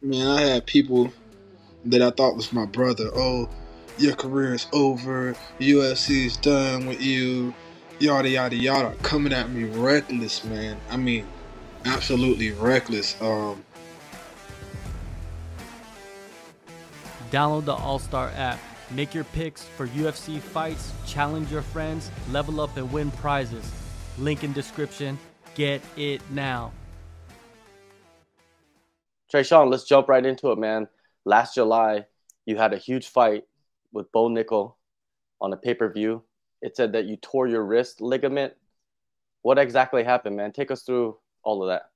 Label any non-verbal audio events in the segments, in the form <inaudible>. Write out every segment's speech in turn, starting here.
Man, I had people that I thought was my brother. Oh, your career is over. UFC is done with you. Yada yada yada. Coming at me reckless, man. I mean, absolutely reckless. Um, Download the All Star app. Make your picks for UFC fights, challenge your friends, level up and win prizes. Link in description. Get it now. Tresean, let's jump right into it, man. Last July, you had a huge fight with Bo Nickal on a pay per view. It said that you tore your wrist ligament. What exactly happened, man? Take us through all of that.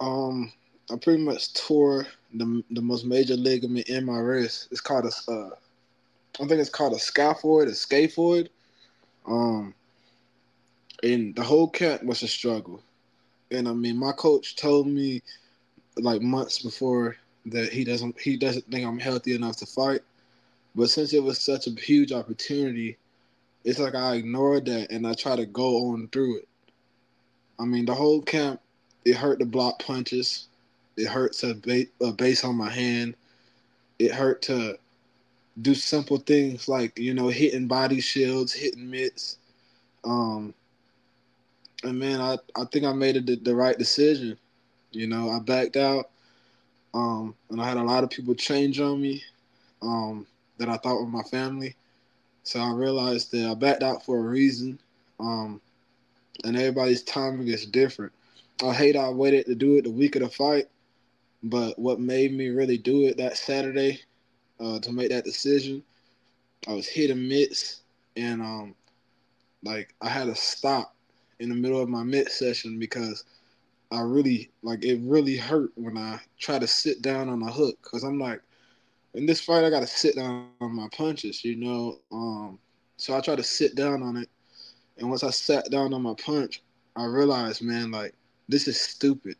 um, I pretty much tore the the most major ligament in my wrist. It's called a, uh, I think it's called a scaphoid, a scaphoid. Um, and the whole camp was a struggle. And I mean, my coach told me like months before that he doesn't he doesn't think I'm healthy enough to fight. But since it was such a huge opportunity, it's like I ignored that and I try to go on through it. I mean, the whole camp, it hurt to block punches. It hurt to ba- uh, base on my hand. It hurt to do simple things like you know hitting body shields, hitting mitts. Um, and man, I, I think I made the, the right decision. You know, I backed out, um, and I had a lot of people change on me um, that I thought were my family. So I realized that I backed out for a reason, um, and everybody's timing is different. I hate I waited to do it the week of the fight, but what made me really do it that Saturday uh, to make that decision, I was hit and miss, and um, like I had to stop in the middle of my mid session because I really like it really hurt when I try to sit down on a hook because I'm like in this fight I got to sit down on my punches, you know. Um, so I try to sit down on it, and once I sat down on my punch, I realized, man, like this is stupid.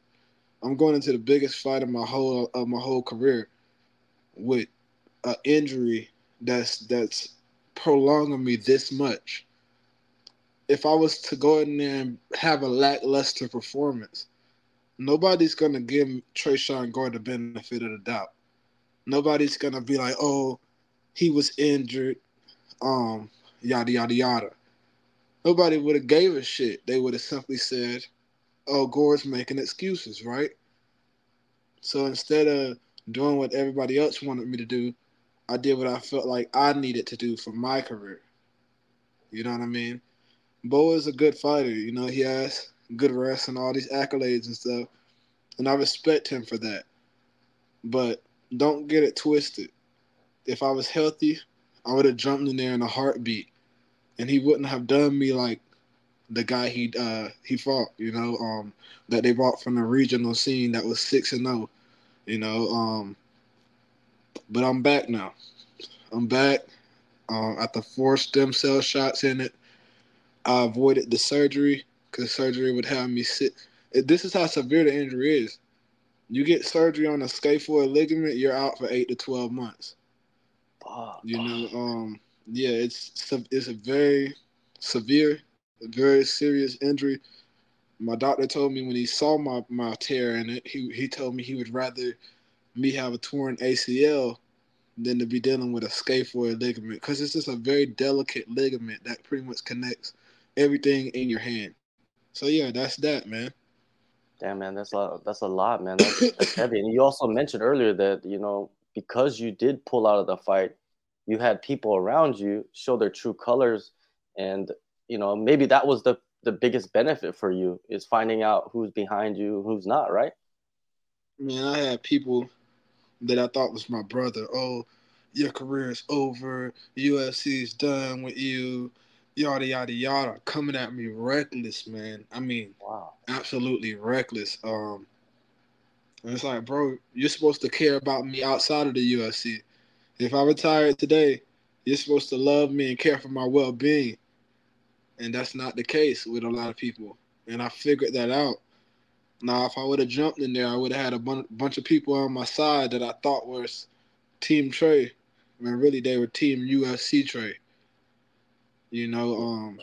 I'm going into the biggest fight of my whole of my whole career with an injury that's that's prolonging me this much. If I was to go in there and have a lackluster performance, nobody's gonna give Tresean Gore the benefit of the doubt. Nobody's gonna be like, "Oh, he was injured," um, yada yada yada. Nobody would have gave a shit. They would have simply said, "Oh, Gore's making excuses, right?" So instead of doing what everybody else wanted me to do, I did what I felt like I needed to do for my career. You know what I mean? Bo is a good fighter. You know, he has good rest and all these accolades and stuff. And I respect him for that. But don't get it twisted. If I was healthy, I would have jumped in there in a heartbeat. And he wouldn't have done me like the guy he uh he fought, you know, um that they brought from the regional scene that was six and zero, you know. Um but I'm back now. I'm back. Um, after four stem cell shots in it, I avoided the surgery because surgery would have me sit. This is how severe the injury is. You get surgery on a scaphoid ligament, you're out for eight to twelve months. You know, um, yeah, it's it's a very severe, very serious injury. My doctor told me when he saw my my tear in it, he he told me he would rather me have a torn ACL than to be dealing with a scaphoid ligament because it's just a very delicate ligament that pretty much connects everything in your hand. So yeah, that's that, man. Damn, man, that's a that's a lot, man. That's, that's heavy. And you also mentioned earlier that you know because you did pull out of the fight, you had people around you show their true colors, and you know maybe that was the the biggest benefit for you is finding out who's behind you, who's not, right? Man, I had people that I thought was my brother. Oh, your career is over. UFC is done with you. Yada yada yada. Coming at me reckless, man. I mean, Wow. absolutely reckless. Um, and it's like, bro, you're supposed to care about me outside of the UFC. If I retired today, you're supposed to love me and care for my well being. And that's not the case with a lot of people. And I figured that out. Now, if I would have jumped in there, I would have had a bun- bunch of people on my side that I thought was Team Trey. When really they were Team UFC Trey. You know, um,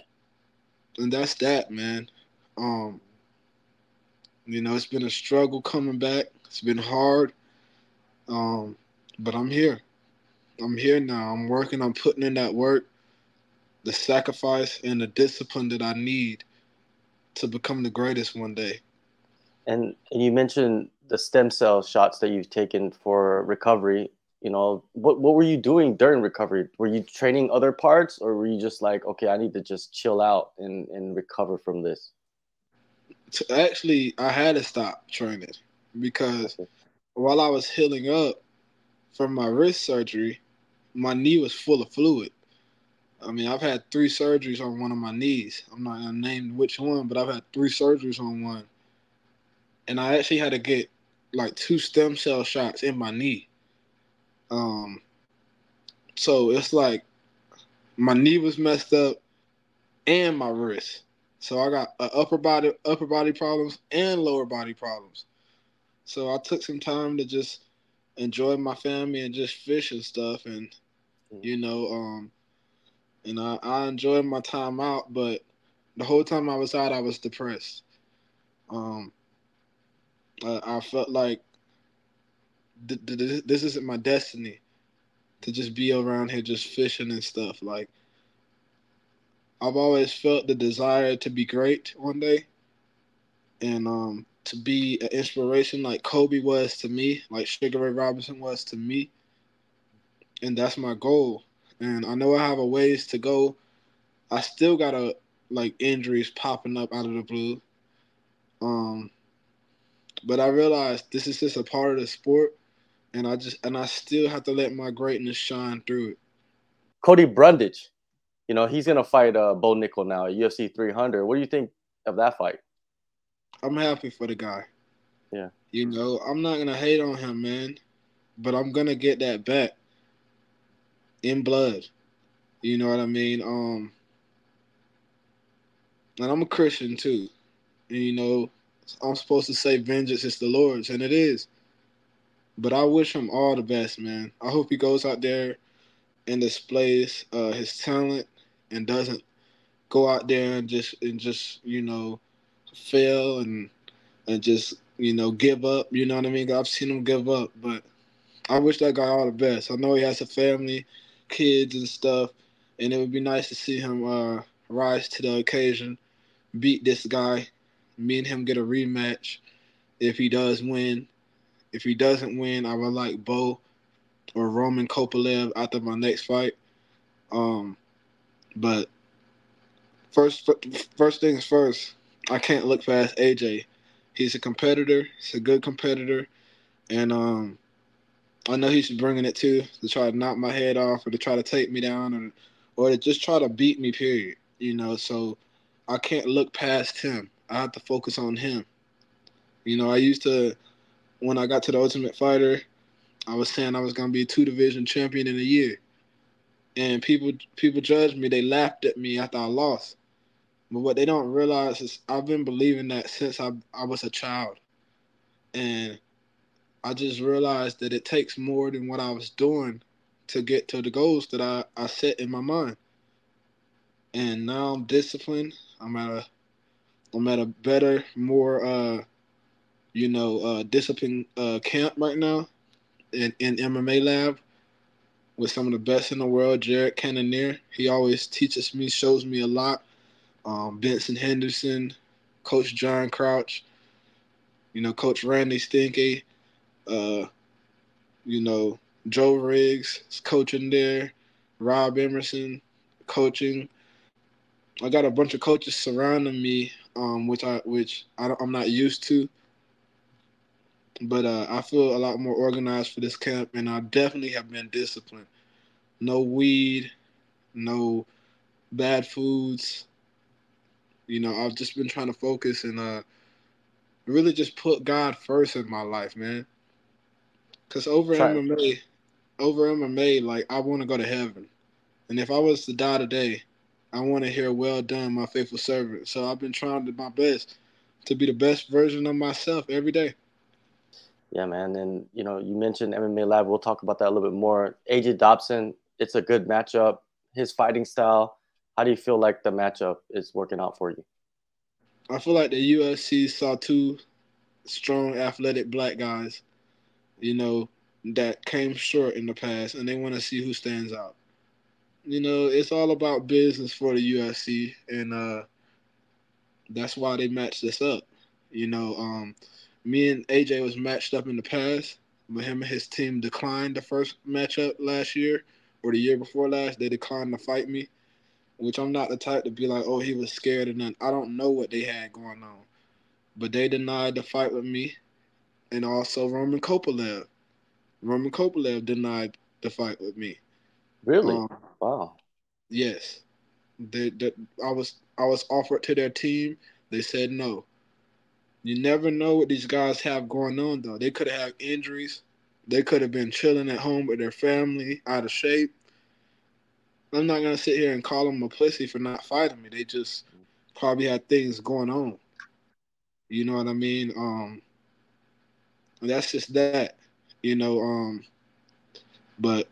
and that's that, man. Um, you know, it's been a struggle coming back. It's been hard. Um, but I'm here. I'm here now. I'm working. I'm putting in that work, the sacrifice, and the discipline that I need to become the greatest one day. And, and you mentioned the stem cell shots that you've taken for recovery. You know, what what were you doing during recovery? Were you training other parts, or were you just like, okay, I need to just chill out and and recover from this? Actually, I had to stop training because while I was healing up from my wrist surgery, my knee was full of fluid. I mean, I've had three surgeries on one of my knees. I'm not gonna name which one, but I've had three surgeries on one, and I actually had to get like two stem cell shots in my knee. Um, so it's like my knee was messed up and my wrist. So I got uh, upper body upper body problems and lower body problems. So I took some time to just enjoy my family and just fish and stuff, and you know, um, and I, I enjoyed my time out, but the whole time I was out, I was depressed. Um, I, I felt like th- th- this isn't my destiny to just be around here just fishing and stuff. Like, I've always felt the desire to be great one day, and um, to be an inspiration like Kobe was to me, like Sugar Ray Robinson was to me. And that's my goal. And I know I have a ways to go. I still got a like injuries popping up out of the blue. Um but I realized this is just a part of the sport and I just and I still have to let my greatness shine through it. Cody Brundage, you know, he's gonna fight uh Bo Nickal now at UFC 300. What do you think of that fight? I'm happy for the guy. Yeah. You know, I'm not gonna hate on him, man, but I'm gonna get that back in blood. You know what I mean? Um, and I'm a Christian too. And, you know, I'm supposed to say vengeance is the Lord's, and it is. But I wish him all the best, man. I hope he goes out there and displays uh, his talent and doesn't go out there and just and just you know fail and and just you know give up. You know what I mean? I've seen him give up, but I wish that guy all the best. I know he has a family, kids and stuff, and it would be nice to see him uh, rise to the occasion, beat this guy, me and him get a rematch if he does win. If he doesn't win, I would like Bo or Roman Kopylov after my next fight. Um, but first, first things first. I can't look past AJ. He's a competitor. He's a good competitor, and um, I know he's bringing it too to try to knock my head off or to try to take me down or or to just try to beat me. Period. You know, so I can't look past him. I have to focus on him. You know, I used to when I got to the Ultimate Fighter, I was saying I was gonna be a two division champion in a year, and people people judged me. They laughed at me after I lost. But what they don't realize is I've been believing that since I I was a child, and I just realized that it takes more than what I was doing to get to the goals that I, I set in my mind. And now I'm disciplined. I'm at a I'm at a better, more uh, you know, uh, disciplined uh, camp right now in, in MMA lab with some of the best in the world, Jared Cannonier. He always teaches me, shows me a lot um, Benson Henderson, Coach John Crouch, you know, Coach Randy Stinky, uh, you know, Joe Riggs is coaching there, Rob Emerson coaching. I got a bunch of coaches surrounding me, um, which I which I am not used to. But uh, I feel a lot more organized for this camp, and I definitely have been disciplined. No weed, no bad foods, you know, I've just been trying to focus and uh, really just put God first in my life, man. Cause over Try. MMA, over MMA, like I want to go to heaven, and if I was to die today, I want to hear "Well done, my faithful servant." So I've been trying to do my best to be the best version of myself every day. Yeah, man, and you know, you mentioned MMA Lab. We'll talk about that a little bit more. AJ Dobson, it's a good matchup. His fighting style how do you feel like the matchup is working out for you? I feel like the UFC saw two strong, athletic black guys. You know, that came short in the past, and they want to see who stands out. You know, it's all about business for the UFC, and uh, that's why they matched this up. You know, um, me and AJ was matched up in the past, but him and his team declined the first matchup last year or the year before last. They declined to fight me, which I'm not the type to be like, oh, he was scared and then I don't know what they had going on, but they denied the fight with me, and also Roman Kopylov. Roman Kopylov denied the fight with me. Really? Um, wow. Yes. They, they, I was I was offered to their team. They said no. You never know what these guys have going on though. They could have injuries. They could have been chilling at home with their family, out of shape. I'm not gonna sit here and call them a pussy for not fighting me. They just probably had things going on. You know what I mean? Um, that's just that you know. Um, but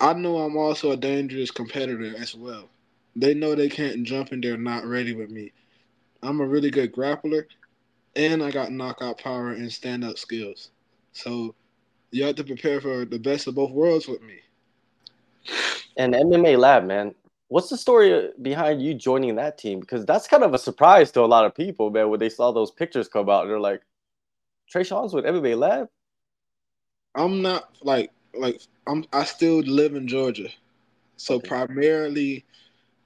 I know I'm also a dangerous competitor as well. They know they can't jump and they're not ready with me. I'm a really good grappler, and I got knockout power and stand up skills. So you have to prepare for the best of both worlds with me. And MMA Lab, man, what's the story behind you joining that team? Because that's kind of a surprise to a lot of people, man, when they saw those pictures come out. They're like, Tresean's with MMA Lab? I'm not like like I'm I still live in Georgia. So okay. primarily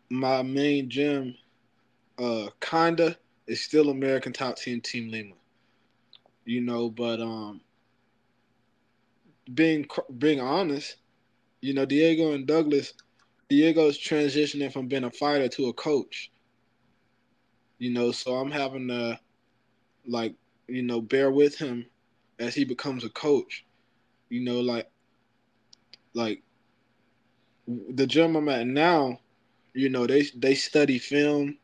my main gym uh kinda is still American Top Team Team Lima. You know, but um being being honest, you know, Diego and Douglas, Diego's transitioning from being a fighter to a coach. You know, so I'm having to like, you know, bear with him as he becomes a coach you know, like like the gym I'm at now, you know, they they study film,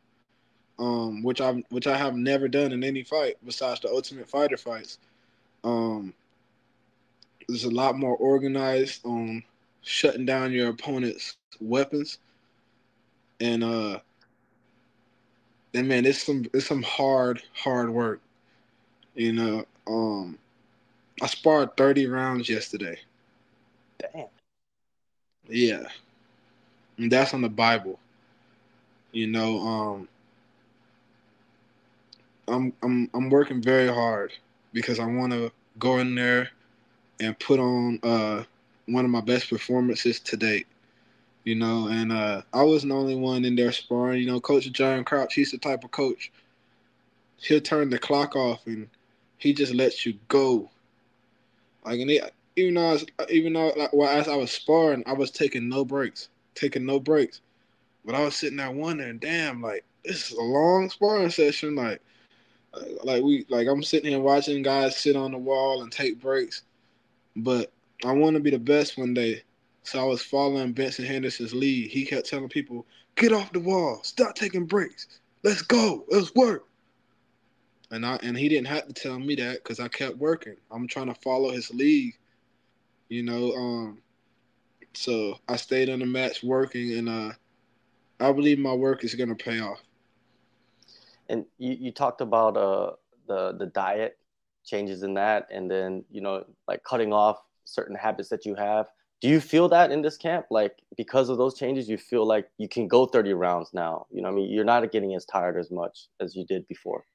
um, which I which I have never done in any fight besides the Ultimate Fighter fights. Um, there's a lot more organized on shutting down your opponent's weapons, and uh, and man, it's some it's some hard hard work, you know. Um, I sparred 30 rounds yesterday. Damn. Yeah. And that's on the Bible. You know, um I'm I'm I'm working very hard because I want to go in there and put on uh one of my best performances to date. You know, and uh I wasn't the only one in there sparring. You know, Coach John Crouch, he's the type of coach. He'll turn the clock off and he just lets you go like, and even though I was, even though like, well, as I was sparring, I was taking no breaks, taking no breaks. But I was sitting there wondering, damn, like this is a long sparring session. Like, like we, like I'm sitting here watching guys sit on the wall and take breaks. But I want to be the best one day. So I was following Benson Henderson's lead. He kept telling people, "Get off the wall, stop taking breaks, let's go, let's work." and I and he didn't have to tell me that because I kept working. I'm trying to follow his lead, you know. Um, so I stayed on the match working, and uh, I believe my work is gonna pay off. And you, you talked about uh the the diet changes in that, and then you know like cutting off certain habits that you have. Do you feel that in this camp? Like because of those changes, you feel like you can go 30 rounds now. You know, I mean, you're not getting as tired as much as you did before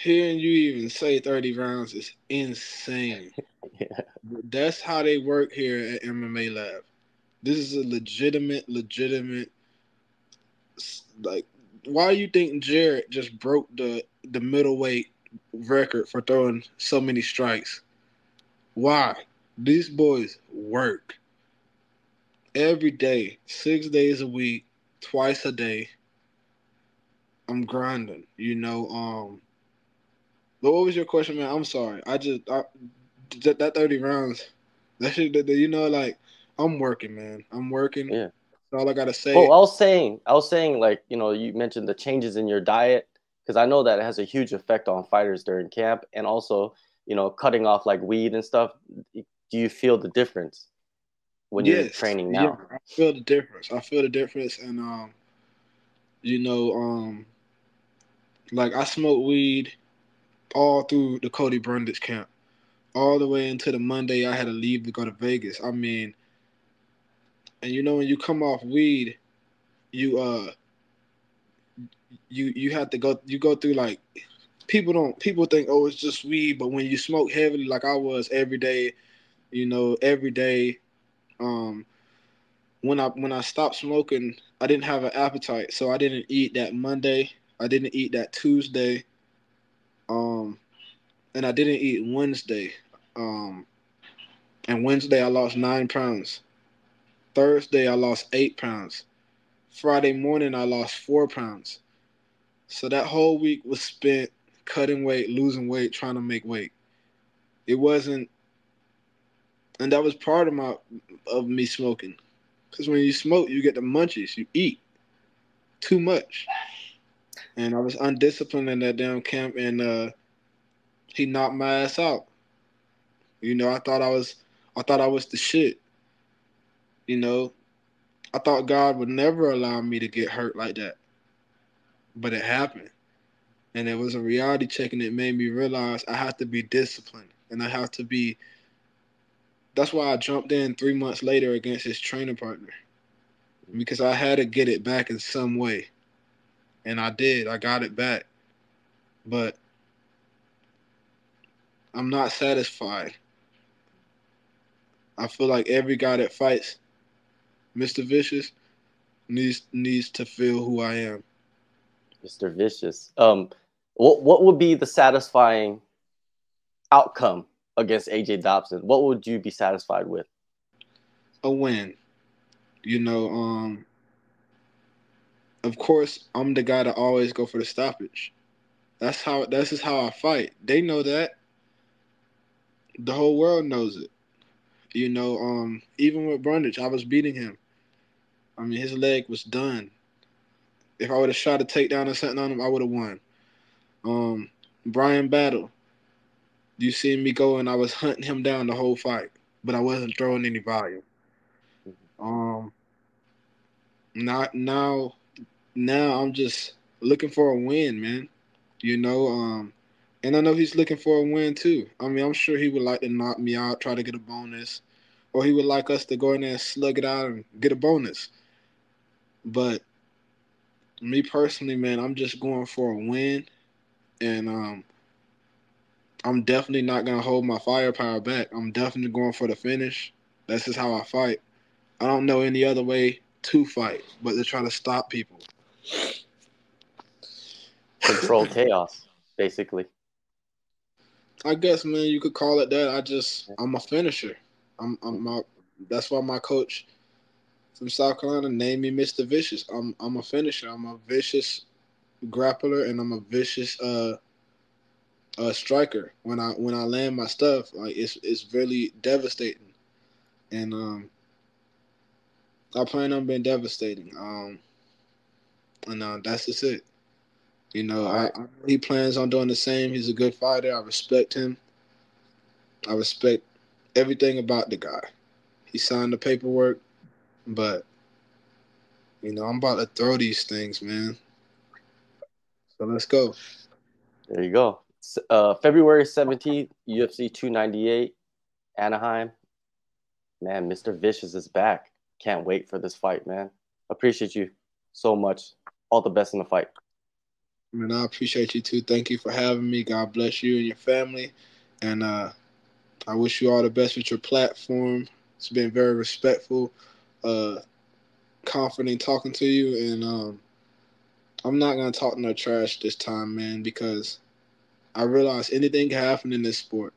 hearing you even say 30 rounds is insane. <laughs> yeah. That's how they work here at MMA Lab. This is a legitimate, legitimate like why do you think Jared just broke the the middleweight record for throwing so many strikes? Why? These boys work every day, six days a week, twice a day. I'm grinding, you know. Um, but what was your question, man? I'm sorry. I just I, that, that thirty rounds. That shit. That, you know, like I'm working, man. I'm working. Yeah. All I gotta say. Well, I was saying, I was saying, like you know, you mentioned the changes in your diet because I know that it has a huge effect on fighters during camp, and also, you know, cutting off like weed and stuff. Do you feel the difference when yes. you're training now? Yeah, I feel the difference. I feel the difference, and um, you know, um, like I smoked weed all through the Cody Brundage camp. all the way into the Monday I had to leave to go to Vegas. I mean, and you know when you come off weed, you uh you you have to go you go through like people don't people think oh it's just weed, but when you smoke heavily like I was every day, you know, every day, um when I when I stopped smoking, I didn't have an appetite, so I didn't eat that Monday. I didn't eat that Tuesday. Um and I didn't eat Wednesday. Um, and Wednesday I lost nine pounds. Thursday I lost eight pounds. Friday morning I lost four pounds. So that whole week was spent cutting weight, losing weight, trying to make weight. It wasn't, and that was part of my of me smoking, because when you smoke, you get the munchies. You eat too much, and I was undisciplined in that damn camp, and uh, he knocked my ass out. You know, I thought I was I thought I was the shit. You know, I thought God would never allow me to get hurt like that. But it happened. And it was a reality check and it made me realize I have to be disciplined and I have to be that's why I jumped in three months later against his training partner. Because I had to get it back in some way. And I did. I got it back. But I'm not satisfied. I feel like every guy that fights Mr. Vicious needs needs to feel who I am. Mr. Vicious. Um, what what would be the satisfying outcome against AJ Dobson? What would you be satisfied with? A win. You know, um, of course, I'm the guy to always go for the stoppage. That's how. That's just how I fight. They know that the whole world knows it. You know, um, even with Brundage, I was beating him. I mean, his leg was done. If I would have shot a takedown or something on him, I would have won. Um, Bryan Battle, you see me go and I was hunting him down the whole fight, but I wasn't throwing any volume. Um, not now, now I'm just looking for a win, man. You know, um, and I know he's looking for a win too. I mean, I'm sure he would like to knock me out, try to get a bonus, or he would like us to go in there and slug it out and get a bonus. But me personally, man, I'm just going for a win, and um, I'm definitely not gonna hold my firepower back. I'm definitely going for the finish. That's just how I fight. I don't know any other way to fight, but to try to stop people. Control chaos, basically. I guess, man, you could call it that. I just, I'm a finisher. I'm, I'm my, that's why my coach from South Carolina Name me Mr. Vicious. I'm, I'm a finisher. I'm a vicious grappler, and I'm a vicious uh, uh, striker. When I, when I land my stuff, like it's, it's really devastating, and um, I plan on being devastating. Um, and uh, that's just it. You know, I, I, he plans on doing the same. He's a good fighter. I respect him. I respect everything about the guy. He signed the paperwork, but you know, I'm about to throw these things, man. So let's go. There you go. Uh, February 17th, UFC 298, Anaheim. Man, Mr. Vicious is back. Can't wait for this fight, man. Appreciate you so much. All the best in the fight. Man, I appreciate you too. Thank you for having me. God bless you and your family. And uh, I wish you all the best with your platform. It's been very respectful, uh, confident talking to you. And um, I'm not to talk no trash this time, man, because I realize anything can happen in this sport.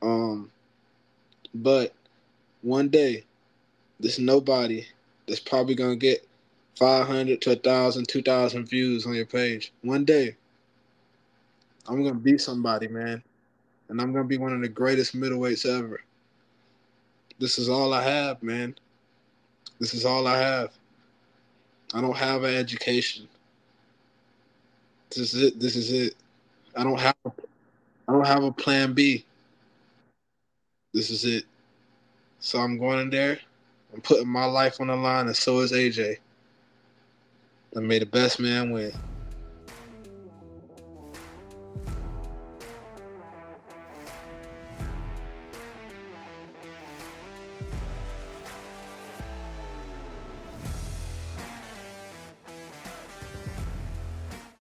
Um, but one day, there's nobody that's probably to get 500 to 1,000, 2,000 views on your page. One day, I'm to be somebody, man. And I'm to be one of the greatest middleweights ever. This is all I have, man. This is all I have. I don't have an education. This is it. This is it. I don't have I don't have a plan B. This is it. So I'm going in there. I'm putting my life on the line, and so is AJ and may the best man win.